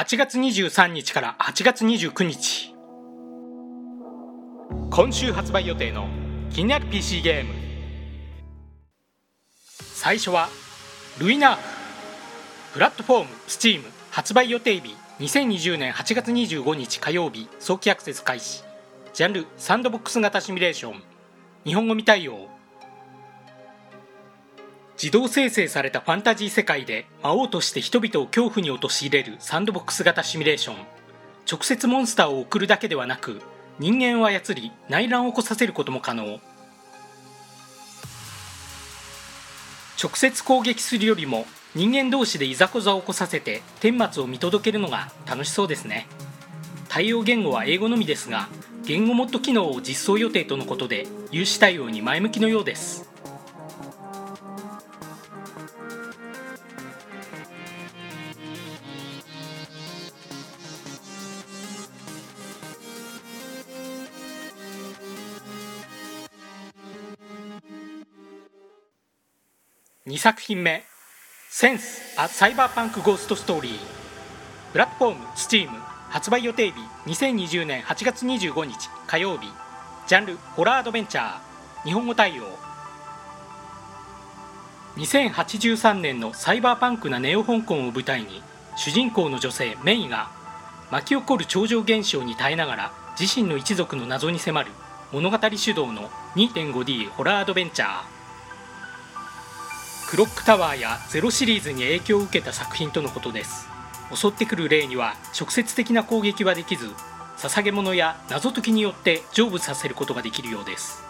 8月23日から8月29日。今週発売予定の気になる PC ゲーム。最初はルイナー。フプラットフォーム Steam 発売予定日2020年8月25日火曜日。早期アクセス開始。ジャンルサンドボックス型シミュレーション。日本語未対応。自動生成されたファンタジー世界で魔王として人々を恐怖に陥れるサンドボックス型シミュレーション。直接モンスターを送るだけではなく人間を操り内乱を起こさせることも可能。直接攻撃するよりも人間同士でいざこざを起こさせて顛末を見届けるのが楽しそうですね。対応言語は英語のみですが言語モッド機能を実装予定とのことで有志対応に前向きのようです。2作品目「センス・ア・サイバーパンク・ゴースト・ストーリー」プラットフォーム STEAM 発売予定日2020年8月25日火曜日。ジャンルホラーアドベンチャー。日本語対応。2083年のサイバーパンクなネオ香港を舞台に主人公の女性メイが巻き起こる超常現象に耐えながら自身の一族の謎に迫る物語主導の 2.5D ホラーアドベンチャー。クロックタワーやゼロシリーズに影響を受けた作品とのことです。襲ってくる霊には直接的な攻撃はできず捧げ物や謎解きによって成仏させることができるようです。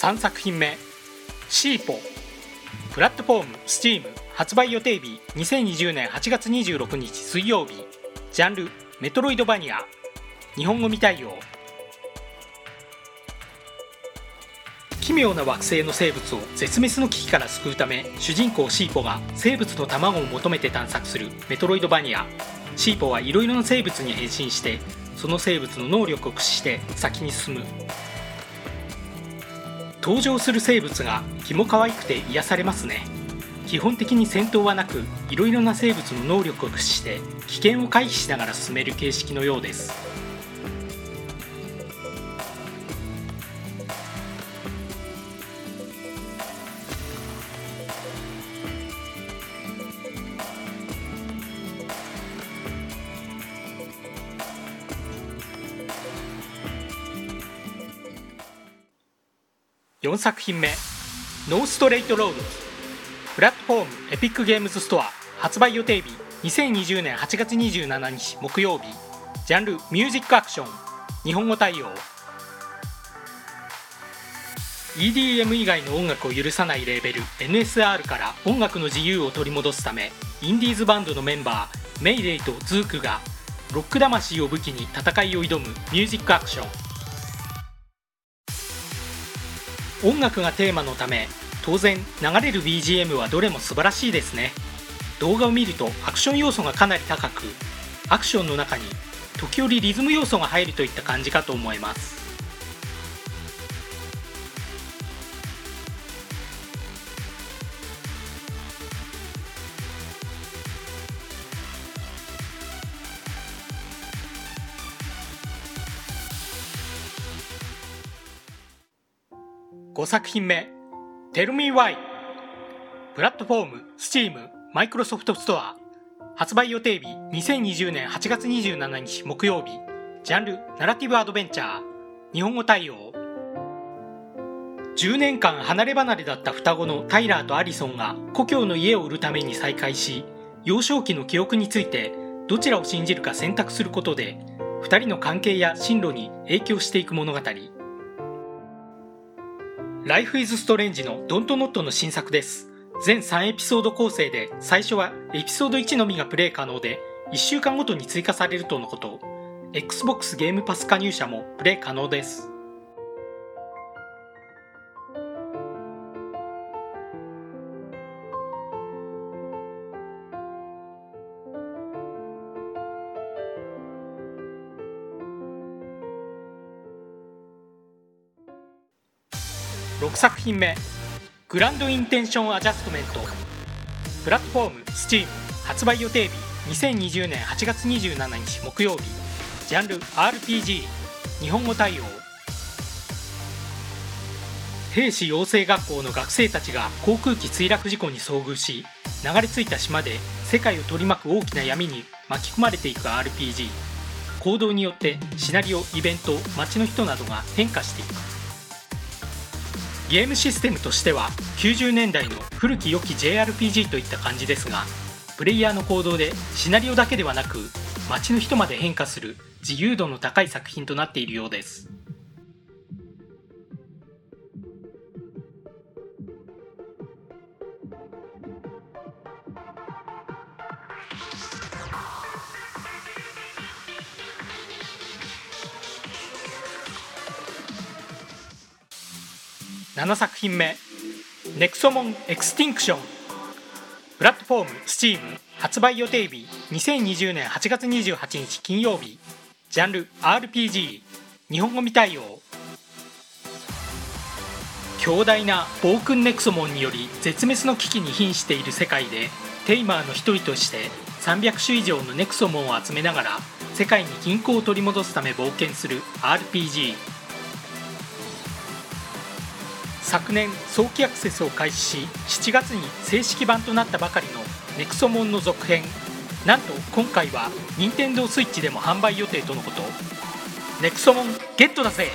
3作品目シーポプラットフォーム STEAM 発売予定日2020年8月26日水曜日ジャンルメトロイドバニア日本語未対応。奇妙な惑星の生物を絶滅の危機から救うため主人公シーポが生物の卵を求めて探索するメトロイドバニア。シーポはいろいろな生物に変身してその生物の能力を駆使して先に進む。登場する生物が気も可愛くて癒されますね。基本的に戦闘はなくいろいろな生物の能力を駆使して危険を回避しながら進める形式のようです。4作品目 No Straight Roads。プラットフォーム Epic Games Store。発売予定日2020年8月27日木曜日。ジャンルミュージックアクション。日本語対応。EDM 以外の音楽を許さないレーベル NSR から音楽の自由を取り戻すためインディーズバンドのメンバーメイデイとズークがロック魂を武器に戦いを挑むミュージックアクション。音楽がテーマのため当然流れる BGM はどれも素晴らしいですね。動画を見るとアクション要素がかなり高くアクションの中に時折リズム要素が入るといった感じかと思います。5作品目 Tell Me Why プラットフォーム Steam マイクロソフトストア発売予定日2020年8月27日木曜日。ジャンルナラティブアドベンチャー。日本語対応。10年間離れ離れだった双子のタイラーとアリソンが故郷の家を売るために再会し幼少期の記憶についてどちらを信じるか選択することで2人の関係や進路に影響していく物語。ライフイズストレンジのドントノットの新作です。全3エピソード構成で、最初はエピソード1のみがプレイ可能で、1週間ごとに追加されるとのこと。Xbox ゲームパス加入者もプレイ可能です。6作品目グランドインテンションアジャストメント。プラットフォーム STEAM 発売予定日2020年8月27日木曜日。ジャンル RPG 日本語対応。兵士養成学校の学生たちが航空機墜落事故に遭遇し流れ着いた島で世界を取り巻く大きな闇に巻き込まれていく RPG 行動によってシナリオイベント街の人などが変化していく。ゲームシステムとしては90年代の古き良き JRPG といった感じですがプレイヤーの行動でシナリオだけではなく街の人まで変化する自由度の高い作品となっているようです。7作品目 Nexomon Extinction プラットフォーム Steam 発売予定日2020年8月28日金曜日。ジャンル RPG 日本語未対応。強大な暴君ネクソモンにより絶滅の危機に瀕している世界でテイマーの一人として300種以上のネクソモンを集めながら世界に均衡を取り戻すため冒険する RPG 昨年早期アクセスを開始し7月に正式版となったばかりのネクソモンの続編。なんと今回は任天堂 switch でも販売予定とのこと。ネクソモンゲットだぜ！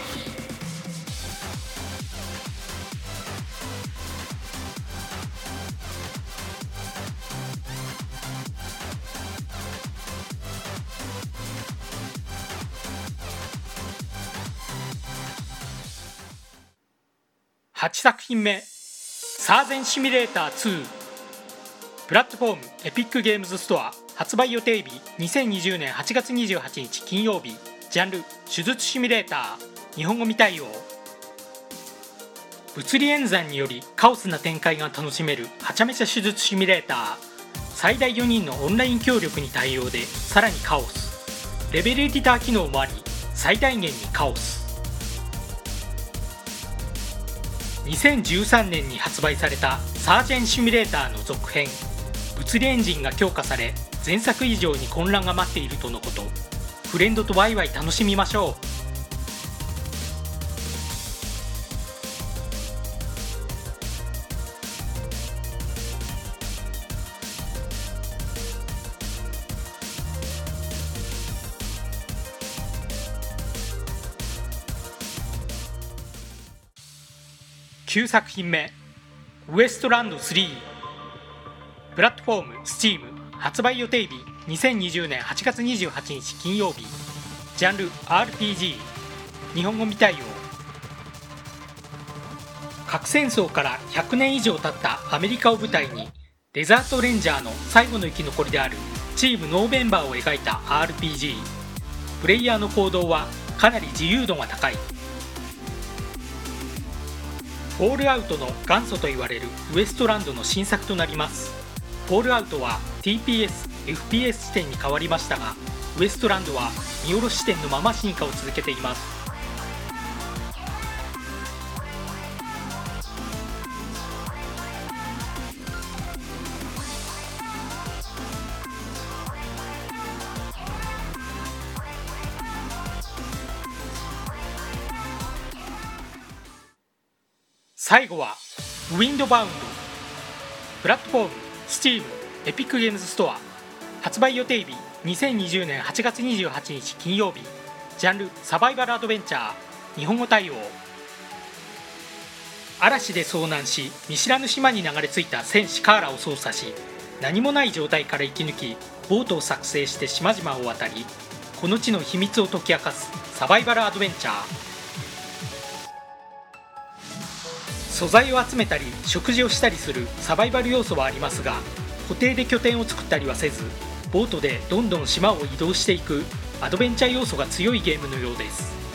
8作品目サーゼンシミュレーター2プラットフォームエピックゲームズストア発売予定日2020年8月28日金曜日ジャンル手術シミュレーター日本語未対応。物理演算によりカオスな展開が楽しめるはちゃめちゃ手術シミュレーター。最大4人のオンライン協力に対応でさらにカオス。レベルエディター機能もあり最大限にカオス。2013年に発売されたサージェンシミュレーターの続編物理エンジンが強化され前作以上に混乱が待っているとのこと。フレンドとワイワイ楽しみましょう。9作品目ウエストランド3プラットフォーム STEAM 発売予定日2020年8月28日金曜日ジャンル RPG 日本語未対応。核戦争から100年以上経ったアメリカを舞台にデザートレンジャーの最後の生き残りであるチームノーベンバーを描いた RPG プレイヤーの行動はかなり自由度が高い。フォールアウトの元祖と言われるウエストランドの新作となります。フォールアウトは TPS、FPS 視点に変わりましたがウエストランドは見下ろし視点のまま進化を続けています。最後はウィンドバウンド。プラットフォーム STEAM エピックゲームズストア発売予定日2020年8月28日金曜日。ジャンルサバイバルアドベンチャー。日本語対応。嵐で遭難し見知らぬ島に流れ着いた戦士カーラを操作し何もない状態から生き抜きボートを作成して島々を渡りこの地の秘密を解き明かすサバイバルアドベンチャー。素材を集めたり食事をしたりするサバイバル要素はありますが固定で拠点を作ったりはせずボートでどんどん島を移動していくアドベンチャー要素が強いゲームのようです。